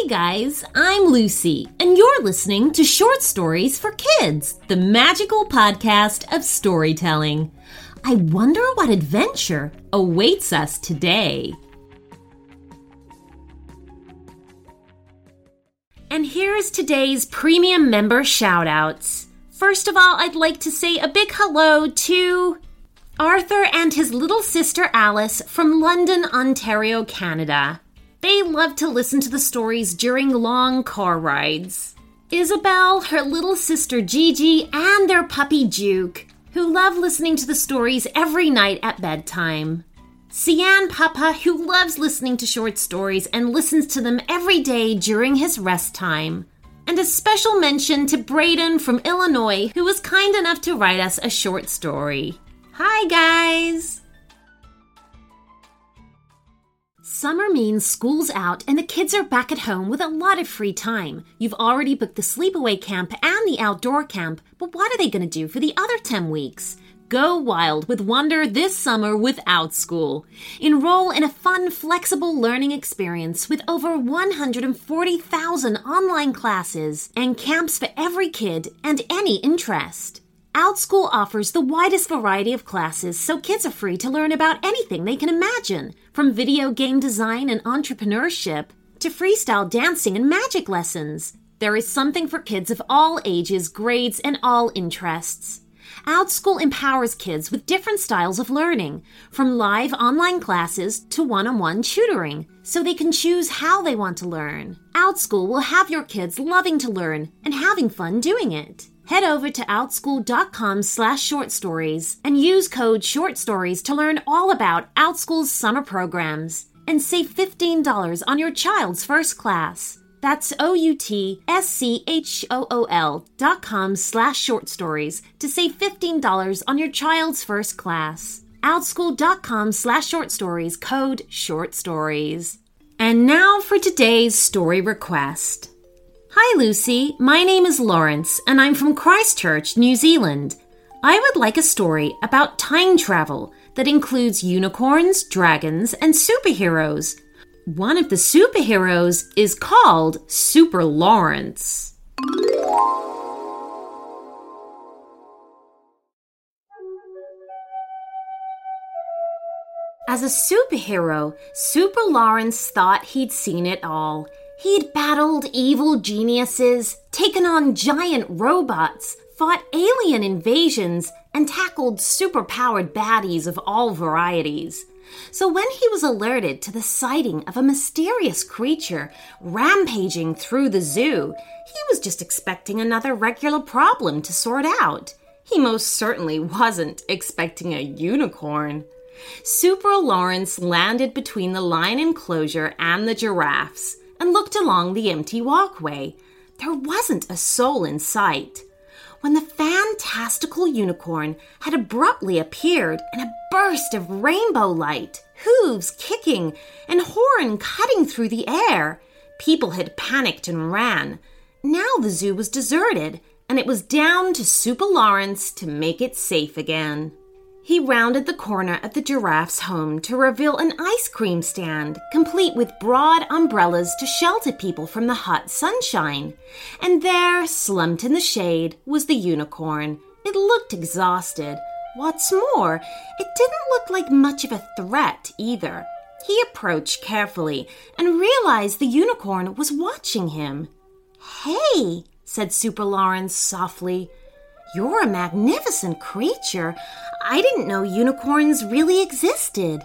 Hey guys, I'm Lucy, and you're listening to Short Stories for Kids, the magical podcast of storytelling. I wonder what adventure awaits us today. And here's today's premium member shoutouts. First of all, I'd like to say a big hello to Arthur and his little sister Alice from London, Ontario, Canada. They love to listen to the stories during long car rides. Isabel, her little sister Gigi, and their puppy Juke, who love listening to the stories every night at bedtime. Cian Papa, who loves listening to short stories and listens to them every day during his rest time. And a special mention to Braden from Illinois, who was kind enough to write us a short story. Hi, guys! Summer means school's out and the kids are back at home with a lot of free time. You've already booked the sleepaway camp and the outdoor camp, but what are they going to do for the other 10 weeks? Go wild with wonder this summer without school. Enroll in a fun, flexible learning experience with over 140,000 online classes and camps for every kid and any interest. OutSchool offers the widest variety of classes so kids are free to learn about anything they can imagine, from video game design and entrepreneurship to freestyle dancing and magic lessons. There is something for kids of all ages, grades, and all interests. OutSchool empowers kids with different styles of learning, from live online classes to one on one tutoring, so they can choose how they want to learn. OutSchool will have your kids loving to learn and having fun doing it head over to outschool.com slash short stories and use code short stories to learn all about outschool's summer programs and save $15 on your child's first class that's O-U-T-S-C-H-O-O-L dot com slash short stories to save $15 on your child's first class. Outschool.com slash short stories, code short stories. And now for today's story request. Hi, Lucy. My name is Lawrence, and I'm from Christchurch, New Zealand. I would like a story about time travel that includes unicorns, dragons, and superheroes. One of the superheroes is called Super Lawrence. As a superhero, Super Lawrence thought he'd seen it all. He'd battled evil geniuses, taken on giant robots, fought alien invasions, and tackled superpowered baddies of all varieties. So when he was alerted to the sighting of a mysterious creature rampaging through the zoo, he was just expecting another regular problem to sort out. He most certainly wasn't expecting a unicorn. Super Lawrence landed between the lion enclosure and the giraffes and looked along the empty walkway. There wasn't a soul in sight. When the fantastical unicorn had abruptly appeared in a burst of rainbow light, hooves kicking and horn cutting through the air, people had panicked and ran. Now the zoo was deserted, and it was down to Super Lawrence to make it safe again. He rounded the corner of the giraffe's home to reveal an ice cream stand, complete with broad umbrellas to shelter people from the hot sunshine. And there, slumped in the shade, was the unicorn. It looked exhausted. What's more, it didn't look like much of a threat either. He approached carefully and realized the unicorn was watching him. Hey, said Super Lawrence softly. You're a magnificent creature. I didn't know unicorns really existed.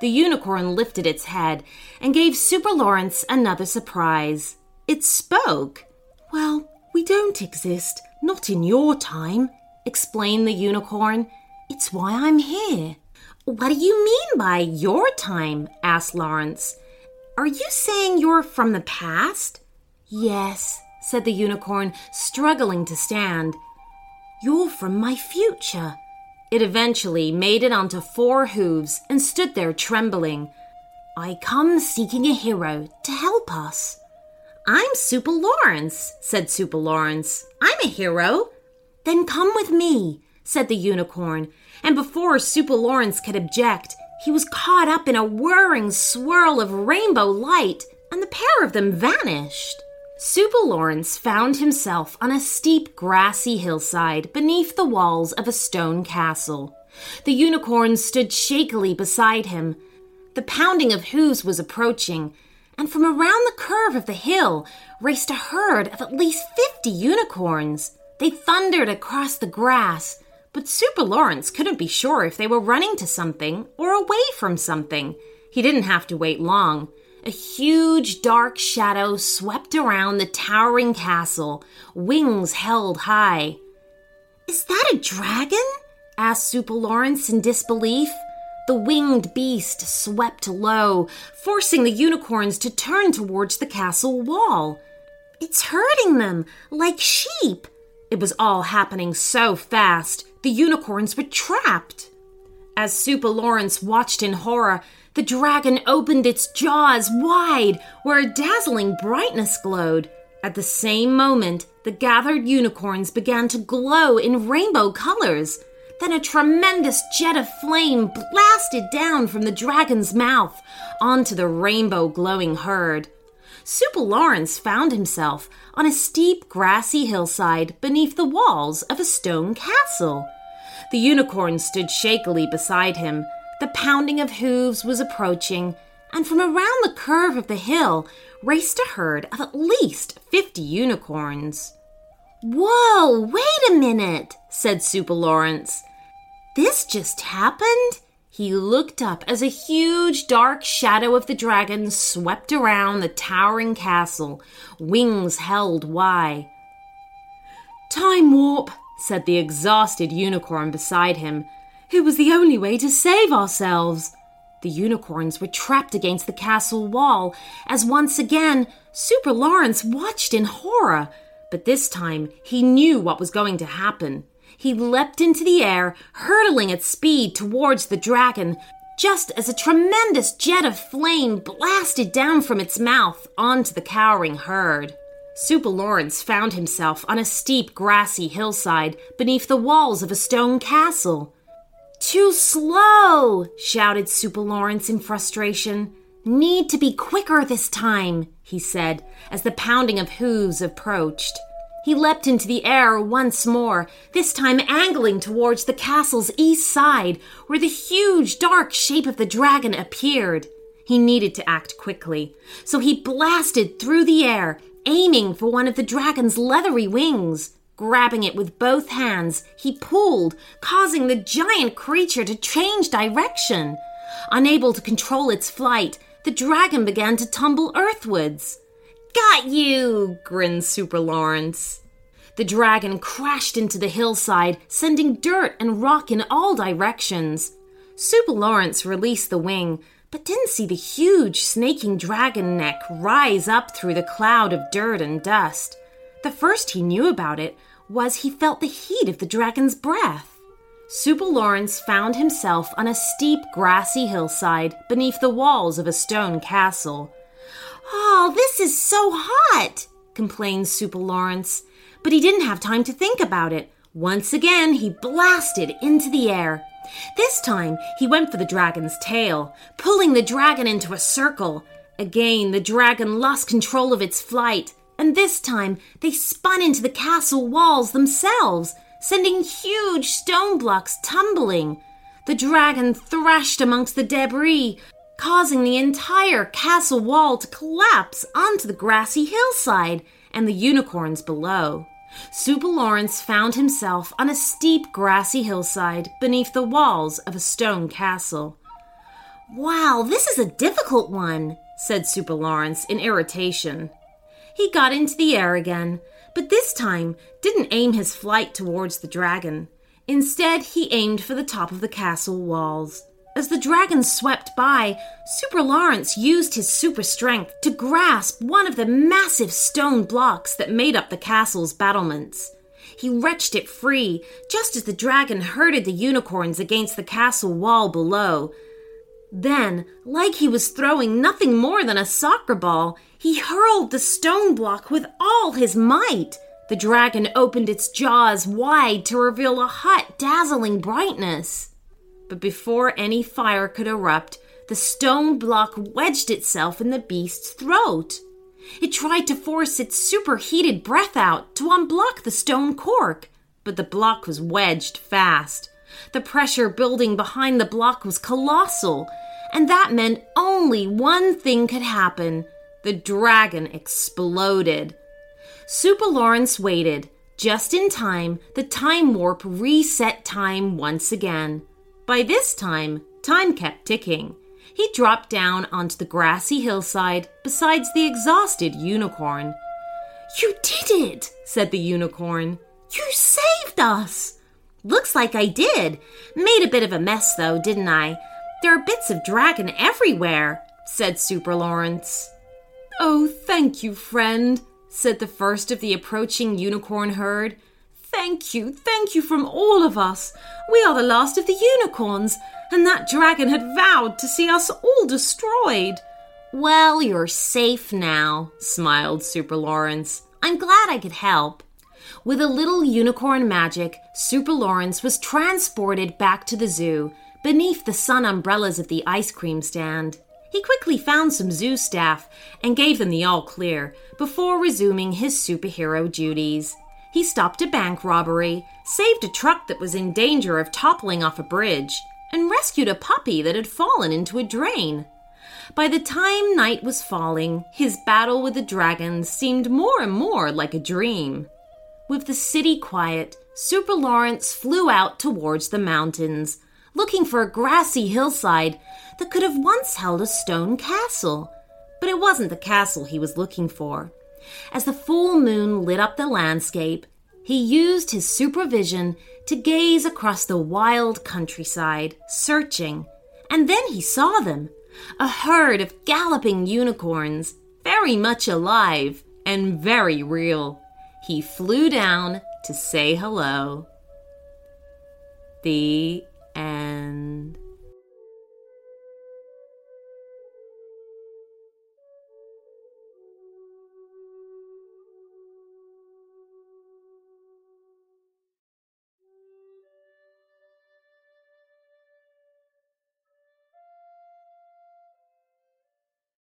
The unicorn lifted its head and gave Super Lawrence another surprise. It spoke. Well, we don't exist, not in your time, explained the unicorn. It's why I'm here. What do you mean by your time? asked Lawrence. Are you saying you're from the past? Yes, said the unicorn, struggling to stand. You're from my future. It eventually made it onto four hooves and stood there trembling. I come seeking a hero to help us. I'm Super Lawrence, said Super Lawrence. I'm a hero. Then come with me, said the unicorn, and before Super Lawrence could object, he was caught up in a whirring swirl of rainbow light. and the pair of them vanished. Super Lawrence found himself on a steep grassy hillside beneath the walls of a stone castle. The unicorn stood shakily beside him. The pounding of hooves was approaching, and from around the curve of the hill raced a herd of at least fifty unicorns. They thundered across the grass, but Super Lawrence couldn't be sure if they were running to something or away from something. He didn't have to wait long. A huge dark shadow swept around the towering castle, wings held high. Is that a dragon? asked Super Lawrence in disbelief. The winged beast swept low, forcing the unicorns to turn towards the castle wall. It's hurting them like sheep. It was all happening so fast, the unicorns were trapped. As Super Lawrence watched in horror, the dragon opened its jaws wide, where a dazzling brightness glowed. At the same moment, the gathered unicorns began to glow in rainbow colors. Then a tremendous jet of flame blasted down from the dragon's mouth onto the rainbow glowing herd. Super Lawrence found himself on a steep grassy hillside beneath the walls of a stone castle. The unicorn stood shakily beside him. The pounding of hooves was approaching, and from around the curve of the hill raced a herd of at least fifty unicorns. Whoa, wait a minute, said Super Lawrence. This just happened? He looked up as a huge dark shadow of the dragon swept around the towering castle, wings held wide. Time warp, said the exhausted unicorn beside him. It was the only way to save ourselves. The unicorns were trapped against the castle wall as once again Super Lawrence watched in horror. But this time he knew what was going to happen. He leapt into the air, hurtling at speed towards the dragon, just as a tremendous jet of flame blasted down from its mouth onto the cowering herd. Super Lawrence found himself on a steep, grassy hillside beneath the walls of a stone castle. Too slow! shouted Super Lawrence in frustration. Need to be quicker this time, he said, as the pounding of hooves approached. He leapt into the air once more, this time angling towards the castle's east side, where the huge dark shape of the dragon appeared. He needed to act quickly, so he blasted through the air, aiming for one of the dragon's leathery wings. Grabbing it with both hands, he pulled, causing the giant creature to change direction. Unable to control its flight, the dragon began to tumble earthwards. Got you! grinned Super Lawrence. The dragon crashed into the hillside, sending dirt and rock in all directions. Super Lawrence released the wing, but didn't see the huge, snaking dragon neck rise up through the cloud of dirt and dust. The first he knew about it was he felt the heat of the dragon's breath. Super Lawrence found himself on a steep, grassy hillside beneath the walls of a stone castle. Oh, this is so hot, complained Super Lawrence. But he didn't have time to think about it. Once again, he blasted into the air. This time, he went for the dragon's tail, pulling the dragon into a circle. Again, the dragon lost control of its flight, and this time they spun into the castle walls themselves, sending huge stone blocks tumbling. The dragon thrashed amongst the debris, causing the entire castle wall to collapse onto the grassy hillside and the unicorns below. Super Lawrence found himself on a steep grassy hillside beneath the walls of a stone castle. Wow, this is a difficult one, said Super Lawrence in irritation. He got into the air again, but this time didn't aim his flight towards the dragon. Instead, he aimed for the top of the castle walls. As the dragon swept by, Super Lawrence used his super strength to grasp one of the massive stone blocks that made up the castle's battlements. He wrenched it free just as the dragon herded the unicorns against the castle wall below. Then, like he was throwing nothing more than a soccer ball, he hurled the stone block with all his might. The dragon opened its jaws wide to reveal a hot, dazzling brightness. But before any fire could erupt, the stone block wedged itself in the beast's throat. It tried to force its superheated breath out to unblock the stone cork, but the block was wedged fast. The pressure building behind the block was colossal, and that meant only one thing could happen the dragon exploded. Super Lawrence waited. Just in time, the time warp reset time once again. By this time, time kept ticking. He dropped down onto the grassy hillside beside the exhausted unicorn. You did it, said the unicorn. You saved us. Looks like I did. Made a bit of a mess, though, didn't I? There are bits of dragon everywhere, said Super Lawrence. Oh, thank you, friend, said the first of the approaching unicorn herd. Thank you, thank you from all of us. We are the last of the unicorns, and that dragon had vowed to see us all destroyed. Well, you're safe now, smiled Super Lawrence. I'm glad I could help. With a little unicorn magic, Super Lawrence was transported back to the zoo, beneath the sun umbrellas of the ice cream stand. He quickly found some zoo staff and gave them the all clear before resuming his superhero duties. He stopped a bank robbery, saved a truck that was in danger of toppling off a bridge, and rescued a puppy that had fallen into a drain. By the time night was falling, his battle with the dragons seemed more and more like a dream. With the city quiet, Super Lawrence flew out towards the mountains, looking for a grassy hillside that could have once held a stone castle. But it wasn't the castle he was looking for. As the full moon lit up the landscape, he used his supervision to gaze across the wild countryside, searching, and then he saw them a herd of galloping unicorns, very much alive and very real. He flew down to say hello. The